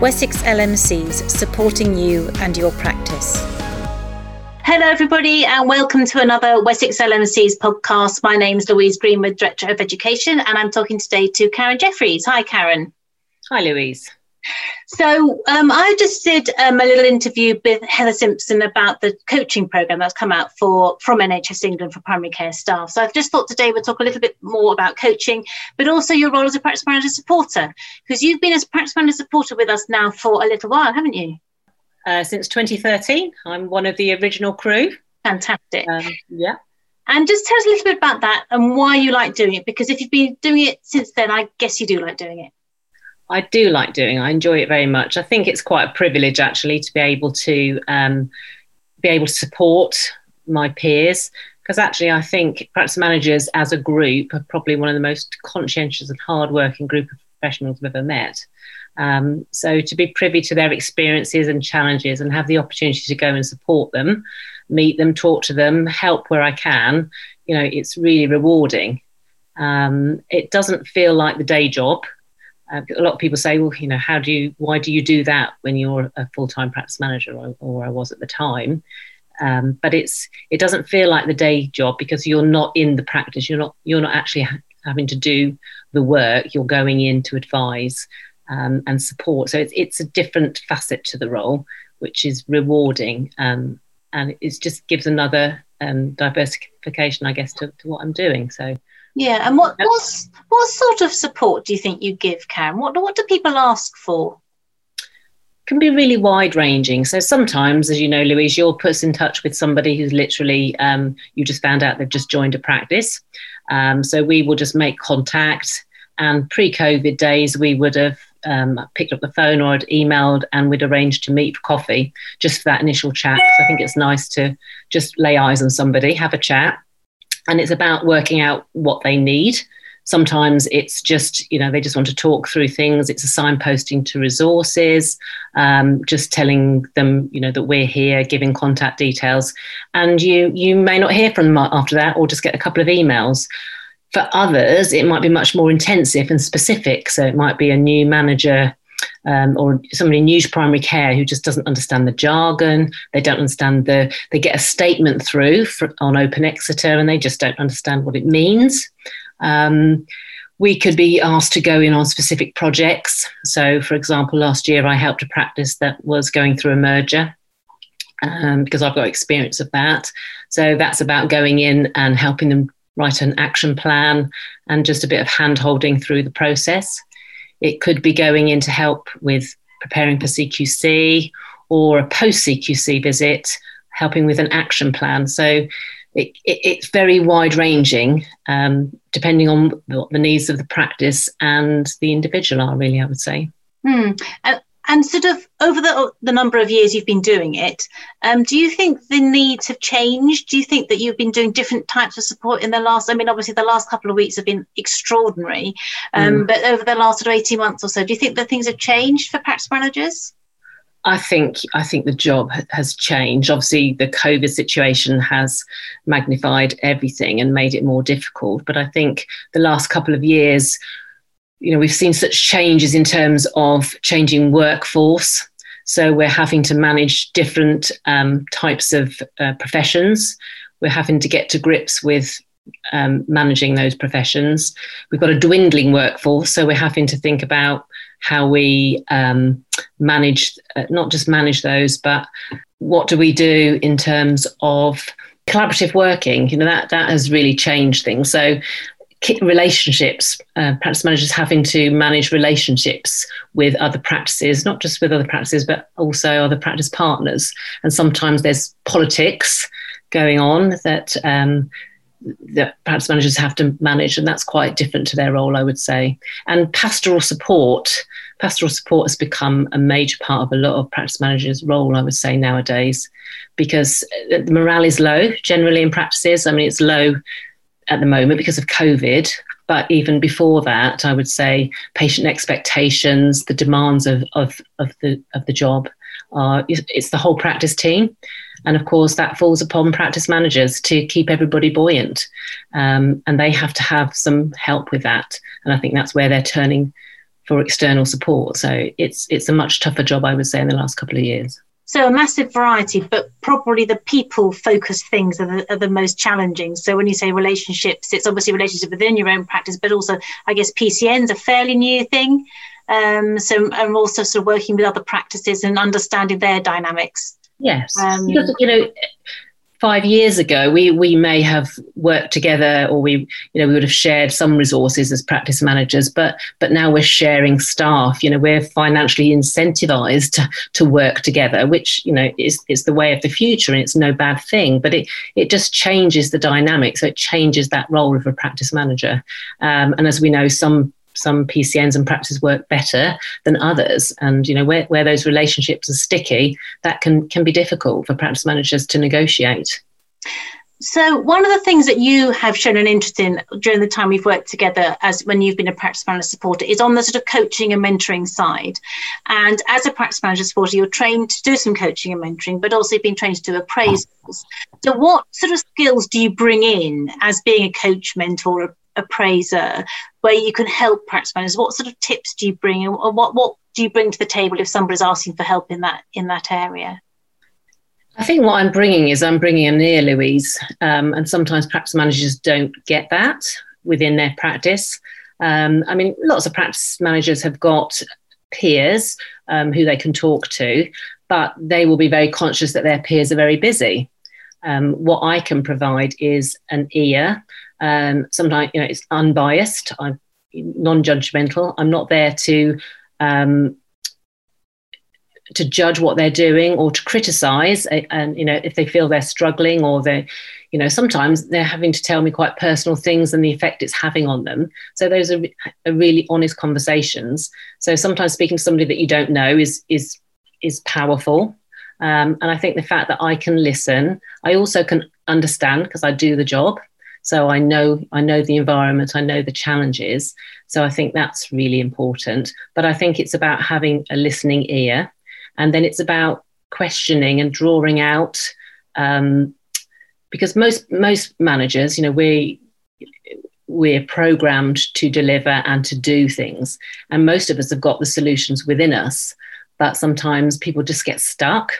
Wessex LMCs supporting you and your practice. Hello, everybody, and welcome to another Wessex LMC's podcast. My name is Louise Greenwood, Director of Education, and I'm talking today to Karen Jeffries. Hi, Karen. Hi, Louise. So um, I just did um, a little interview with Heather Simpson about the coaching program that's come out for from NHS England for primary care staff. So I've just thought today we'll talk a little bit more about coaching, but also your role as a practice manager supporter, because you've been as practice manager supporter with us now for a little while, haven't you? Uh, since 2013, I'm one of the original crew. Fantastic. Um, yeah. And just tell us a little bit about that and why you like doing it, because if you've been doing it since then, I guess you do like doing it. I do like doing. I enjoy it very much. I think it's quite a privilege actually to be able to um, be able to support my peers because actually I think practice managers as a group are probably one of the most conscientious and hardworking group of professionals I've ever met. Um, so to be privy to their experiences and challenges and have the opportunity to go and support them, meet them, talk to them, help where I can, you know, it's really rewarding. Um, it doesn't feel like the day job uh, a lot of people say, well, you know, how do you, why do you do that when you're a full time practice manager, or, or, I was at the time? Um, but it's it doesn't feel like the day job because you're not in the practice. You're not you're not actually ha- having to do the work. You're going in to advise um, and support. So it's it's a different facet to the role, which is rewarding, um, and it just gives another um, diversification, I guess, to, to what I'm doing. So yeah, and what what's, what sort of support do you think you give, Karen? What what do people ask for? Can be really wide ranging. So sometimes, as you know, Louise, you're put in touch with somebody who's literally um, you just found out they've just joined a practice. Um, so we will just make contact. And pre-COVID days, we would have um, picked up the phone or had emailed and we'd arranged to meet for coffee just for that initial chat. So I think it's nice to just lay eyes on somebody, have a chat. And it's about working out what they need. Sometimes it's just you know they just want to talk through things. It's a signposting to resources um, just telling them you know that we're here giving contact details. And you you may not hear from them after that or just get a couple of emails for others it might be much more intensive and specific so it might be a new manager um, or somebody new to primary care who just doesn't understand the jargon, they don't understand the, they get a statement through for, on Open Exeter and they just don't understand what it means. Um, we could be asked to go in on specific projects. So, for example, last year I helped a practice that was going through a merger um, because I've got experience of that. So, that's about going in and helping them write an action plan and just a bit of hand holding through the process. It could be going in to help with preparing for CQC or a post CQC visit, helping with an action plan. So it, it, it's very wide ranging, um, depending on what the needs of the practice and the individual are, really, I would say. Hmm. Uh, and sort of over the, the number of years you've been doing it, um, do you think the needs have changed? Do you think that you've been doing different types of support in the last? I mean, obviously the last couple of weeks have been extraordinary, um, mm. but over the last sort of eighteen months or so, do you think that things have changed for practice managers? I think I think the job has changed. Obviously, the COVID situation has magnified everything and made it more difficult. But I think the last couple of years you know, we've seen such changes in terms of changing workforce. So we're having to manage different um, types of uh, professions. We're having to get to grips with um, managing those professions. We've got a dwindling workforce, so we're having to think about how we um, manage, uh, not just manage those, but what do we do in terms of collaborative working? You know, that that has really changed things. So relationships, uh, practice managers having to manage relationships with other practices, not just with other practices, but also other practice partners. And sometimes there's politics going on that um, that practice managers have to manage, and that's quite different to their role, I would say. And pastoral support, pastoral support has become a major part of a lot of practice managers' role, I would say nowadays, because the morale is low generally in practices. I mean, it's low at the moment because of COVID. But even before that, I would say patient expectations, the demands of, of, of, the, of the job, are, it's the whole practice team. And of course, that falls upon practice managers to keep everybody buoyant. Um, and they have to have some help with that. And I think that's where they're turning for external support. So it's it's a much tougher job, I would say, in the last couple of years. So a massive variety, but probably the people focused things are the, are the, most challenging. So when you say relationships, it's obviously relationship within your own practice, but also I guess PCN's a fairly new thing. Um, so I'm also sort of working with other practices and understanding their dynamics. Yes, um, because you know five years ago, we we may have worked together, or we you know we would have shared some resources as practice managers. But but now we're sharing staff. You know, we're financially incentivized to, to work together, which you know is is the way of the future, and it's no bad thing. But it it just changes the dynamic, so it changes that role of a practice manager. Um, and as we know, some some PCNs and practices work better than others. And you know where, where those relationships are sticky, that can can be difficult for practice managers to negotiate. So one of the things that you have shown an interest in during the time we've worked together as when you've been a practice manager supporter is on the sort of coaching and mentoring side. And as a practice manager supporter, you're trained to do some coaching and mentoring, but also been trained to do appraisals. So what sort of skills do you bring in as being a coach, mentor, appraiser where you can help practice managers what sort of tips do you bring or what what do you bring to the table if somebody's asking for help in that in that area I think what I'm bringing is I'm bringing an ear, Louise, um, and sometimes practice managers don't get that within their practice. Um, I mean, lots of practice managers have got peers um, who they can talk to, but they will be very conscious that their peers are very busy. Um, what I can provide is an ear um, sometimes, you know, it's unbiased. I'm non-judgmental. I'm not there to um, to judge what they're doing or to criticize. And you know, if they feel they're struggling or they, you know, sometimes they're having to tell me quite personal things and the effect it's having on them. So those are, are really honest conversations. So sometimes speaking to somebody that you don't know is is is powerful. Um, and I think the fact that I can listen, I also can understand because I do the job. So I know I know the environment, I know the challenges. So I think that's really important. But I think it's about having a listening ear, and then it's about questioning and drawing out. Um, because most most managers, you know, we we're programmed to deliver and to do things, and most of us have got the solutions within us. But sometimes people just get stuck,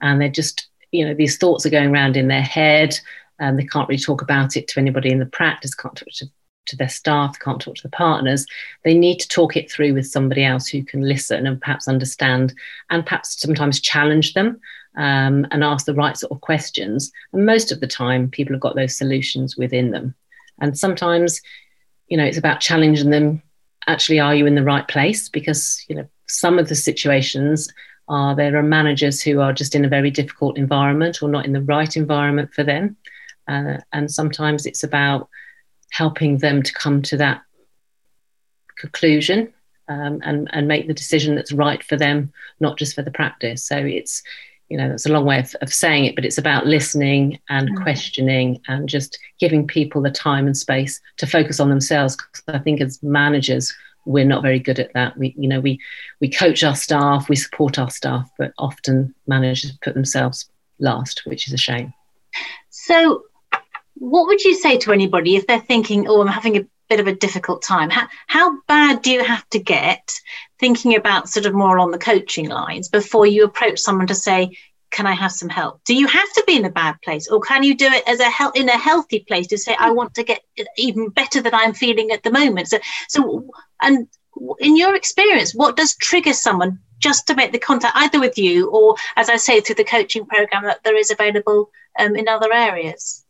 and they're just you know these thoughts are going around in their head um, they can't really talk about it to anybody in the practice, can't talk to, to their staff, can't talk to the partners. They need to talk it through with somebody else who can listen and perhaps understand and perhaps sometimes challenge them um, and ask the right sort of questions. And most of the time, people have got those solutions within them. And sometimes, you know, it's about challenging them. Actually, are you in the right place? Because, you know, some of the situations are there are managers who are just in a very difficult environment or not in the right environment for them. Uh, and sometimes it's about helping them to come to that conclusion um, and, and make the decision that's right for them, not just for the practice. So it's, you know, that's a long way of, of saying it, but it's about listening and mm. questioning and just giving people the time and space to focus on themselves. Because I think as managers, we're not very good at that. We, you know, we we coach our staff, we support our staff, but often managers put themselves last, which is a shame. So what would you say to anybody if they're thinking, oh, I'm having a bit of a difficult time? How, how bad do you have to get thinking about sort of more on the coaching lines before you approach someone to say, can I have some help? Do you have to be in a bad place, or can you do it as a he- in a healthy place to say, I want to get even better than I'm feeling at the moment? So, so, and in your experience, what does trigger someone just to make the contact either with you or, as I say, through the coaching program that there is available um, in other areas?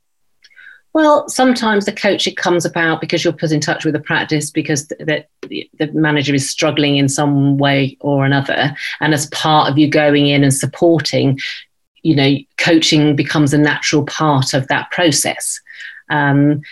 Well, sometimes the coach it comes about because you're put in touch with a practice because the, the, the, manager is struggling in some way or another, and as part of you going in and supporting, you know, coaching becomes a natural part of that process. Um,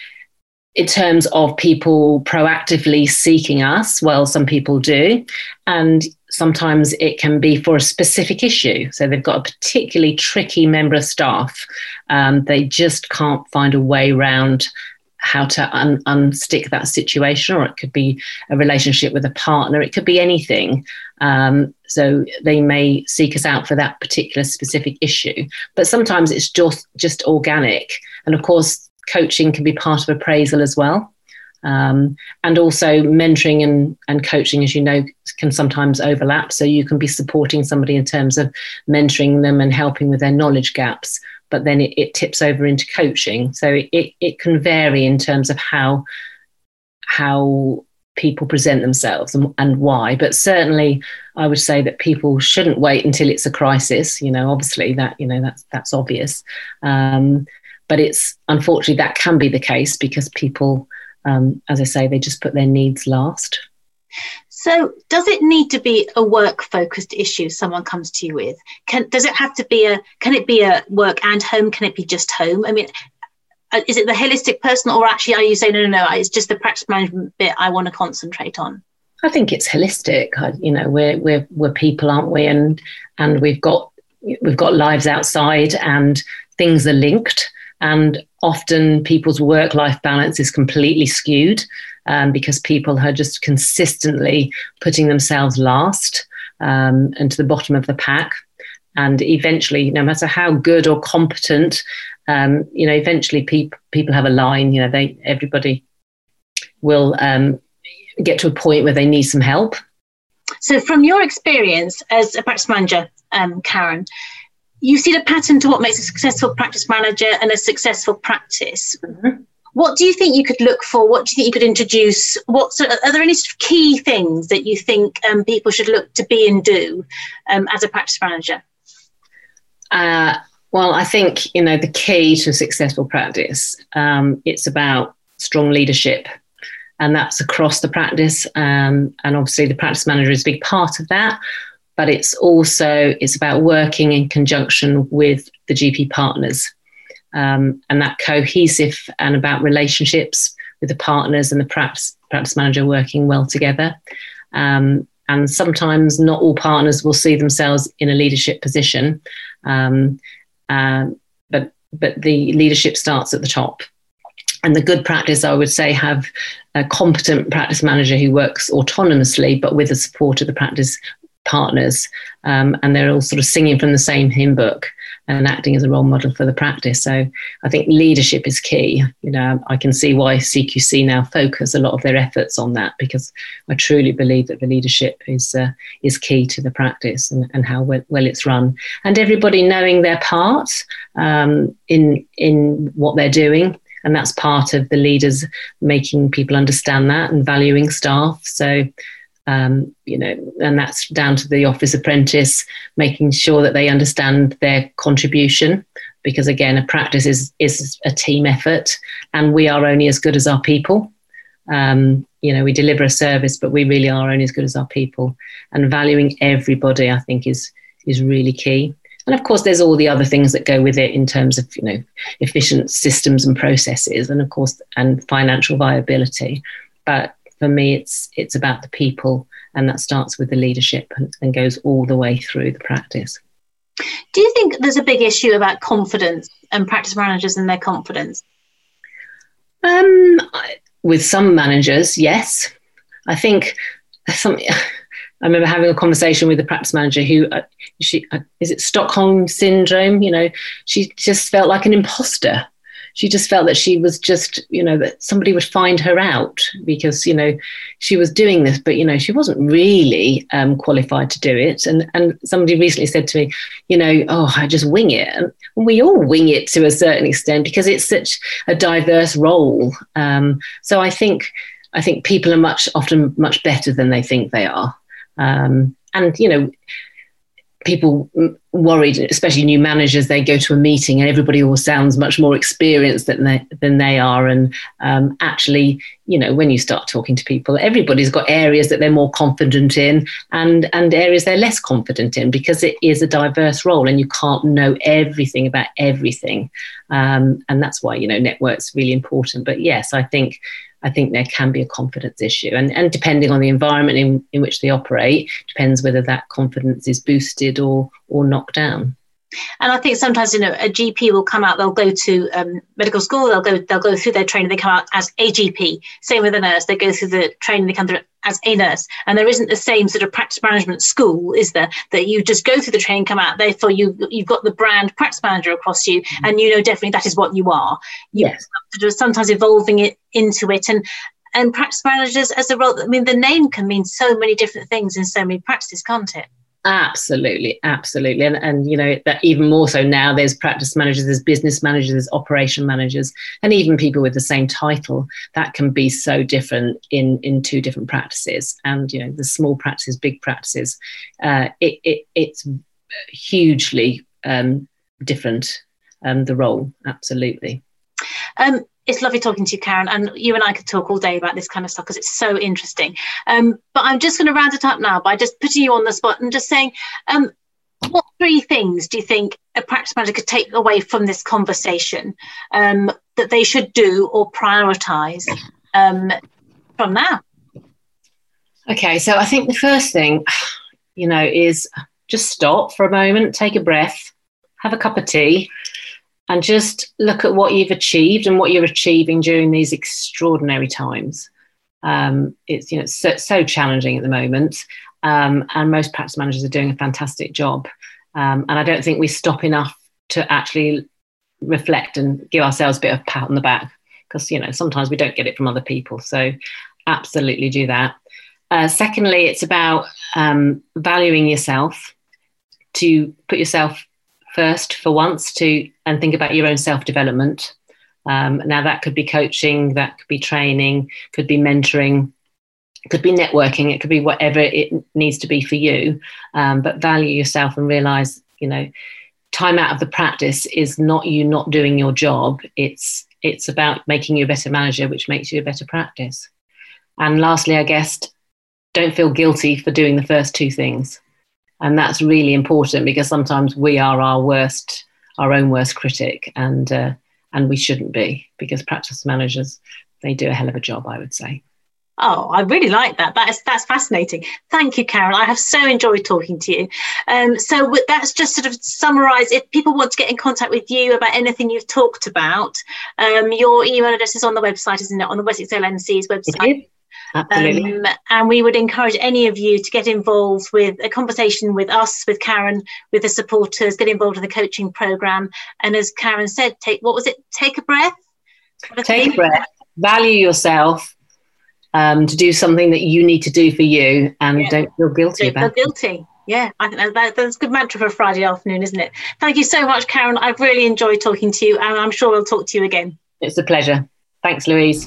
in terms of people proactively seeking us, well, some people do, and sometimes it can be for a specific issue. So they've got a particularly tricky member of staff. Um, they just can't find a way around how to un- unstick that situation, or it could be a relationship with a partner, it could be anything. Um, so they may seek us out for that particular specific issue. But sometimes it's just just organic, and of course, coaching can be part of appraisal as well. Um, and also mentoring and, and coaching, as you know, can sometimes overlap. So you can be supporting somebody in terms of mentoring them and helping with their knowledge gaps, but then it, it tips over into coaching. So it, it can vary in terms of how how people present themselves and, and, why. But certainly, I would say that people shouldn't wait until it's a crisis. You know, obviously that you know that's that's obvious. Um, but it's unfortunately that can be the case because people, um, as I say, they just put their needs last. So, does it need to be a work-focused issue? Someone comes to you with? Can does it have to be a? Can it be a work and home? Can it be just home? I mean, uh, is it the holistic person or actually are you saying no no no it's just the practice management bit i want to concentrate on i think it's holistic you know we're we're we're people aren't we and and we've got we've got lives outside and things are linked and often people's work life balance is completely skewed um, because people are just consistently putting themselves last um, and to the bottom of the pack and eventually no matter how good or competent um, you know, eventually people people have a line. You know, they everybody will um, get to a point where they need some help. So, from your experience as a practice manager, um, Karen, you see the pattern to what makes a successful practice manager and a successful practice. Mm-hmm. What do you think you could look for? What do you think you could introduce? What are there any sort of key things that you think um, people should look to be and do um, as a practice manager? Uh, well, I think you know the key to successful practice. Um, it's about strong leadership, and that's across the practice. Um, and obviously, the practice manager is a big part of that. But it's also it's about working in conjunction with the GP partners, um, and that cohesive and about relationships with the partners and the practice practice manager working well together. Um, and sometimes not all partners will see themselves in a leadership position. Um, um, but but the leadership starts at the top. And the good practice, I would say, have a competent practice manager who works autonomously, but with the support of the practice partners, um, and they're all sort of singing from the same hymn book and acting as a role model for the practice. So I think leadership is key. You know, I can see why CQC now focus a lot of their efforts on that because I truly believe that the leadership is uh, is key to the practice and, and how well, well, it's run, and everybody knowing their part um, in in what they're doing. And that's part of the leaders making people understand that and valuing staff. So um, you know, and that's down to the office apprentice making sure that they understand their contribution. Because again, a practice is is a team effort, and we are only as good as our people. Um, you know, we deliver a service, but we really are only as good as our people. And valuing everybody, I think, is is really key. And of course, there's all the other things that go with it in terms of you know efficient systems and processes, and of course, and financial viability. But for me, it's it's about the people, and that starts with the leadership and, and goes all the way through the practice. Do you think there's a big issue about confidence and practice managers and their confidence? Um, with some managers, yes. I think some. I remember having a conversation with a practice manager who, uh, she uh, is it Stockholm syndrome? You know, she just felt like an imposter she just felt that she was just, you know, that somebody would find her out because, you know, she was doing this, but, you know, she wasn't really um, qualified to do it. And, and somebody recently said to me, you know, oh, I just wing it. And we all wing it to a certain extent because it's such a diverse role. Um, so I think, I think people are much often much better than they think they are. Um, and, you know, people worried, especially new managers, they go to a meeting and everybody all sounds much more experienced than they, than they are. And um, actually, you know, when you start talking to people, everybody's got areas that they're more confident in and, and areas they're less confident in because it is a diverse role and you can't know everything about everything. Um, and that's why, you know, network's really important. But yes, I think I think there can be a confidence issue. And, and depending on the environment in, in which they operate, depends whether that confidence is boosted or, or knocked down. And I think sometimes you know a GP will come out. They'll go to um, medical school. They'll go. They'll go through their training. They come out as a GP. Same with a nurse. They go through the training. They come through as a nurse. And there isn't the same sort of practice management school, is there? That you just go through the training, come out. Therefore, you you've got the brand practice manager across you, mm-hmm. and you know definitely that is what you are. You yes. Sometimes evolving it into it, and and practice managers as a role. I mean, the name can mean so many different things in so many practices, can't it? Absolutely, absolutely, and and you know that even more so now. There's practice managers, there's business managers, there's operation managers, and even people with the same title. That can be so different in in two different practices. And you know the small practices, big practices, uh, it, it it's hugely um, different. Um, the role, absolutely. Um, it's lovely talking to you, Karen, and you and I could talk all day about this kind of stuff because it's so interesting. Um, but I'm just going to round it up now by just putting you on the spot and just saying, um, what three things do you think a practice manager could take away from this conversation um, that they should do or prioritise um, from now? Okay, so I think the first thing, you know, is just stop for a moment, take a breath, have a cup of tea, and just look at what you've achieved and what you're achieving during these extraordinary times. Um, it's you know so, so, challenging at the moment, um, and most practice managers are doing a fantastic job. Um, and I don't think we stop enough to actually reflect and give ourselves a bit of pat on the back because you know sometimes we don't get it from other people. So absolutely do that. Uh, secondly, it's about um, valuing yourself to put yourself first for once to and think about your own self development. Um, now that could be coaching, that could be training, could be mentoring, could be networking. It could be whatever it needs to be for you. Um, but value yourself and realize, you know, time out of the practice is not you not doing your job. It's it's about making you a better manager, which makes you a better practice. And lastly, I guess, don't feel guilty for doing the first two things and that's really important because sometimes we are our worst our own worst critic and uh, and we shouldn't be because practice managers they do a hell of a job i would say Oh, I really like that. That's that's fascinating. Thank you, Carol. I have so enjoyed talking to you. Um, so that's just sort of summarise. If people want to get in contact with you about anything you've talked about, um, your email address is on the website, isn't it? On the Wessex LMC's website. Absolutely. Um, and we would encourage any of you to get involved with a conversation with us, with Karen, with the supporters, get involved in the coaching program. And as Karen said, take what was it? Take a breath. Take a breath. Value yourself. Um, to do something that you need to do for you, and yeah. don't feel guilty don't about. Feel guilty. Yeah, I think that, that's a good mantra for a Friday afternoon, isn't it? Thank you so much, Karen. I've really enjoyed talking to you, and I'm sure we'll talk to you again. It's a pleasure. Thanks, Louise.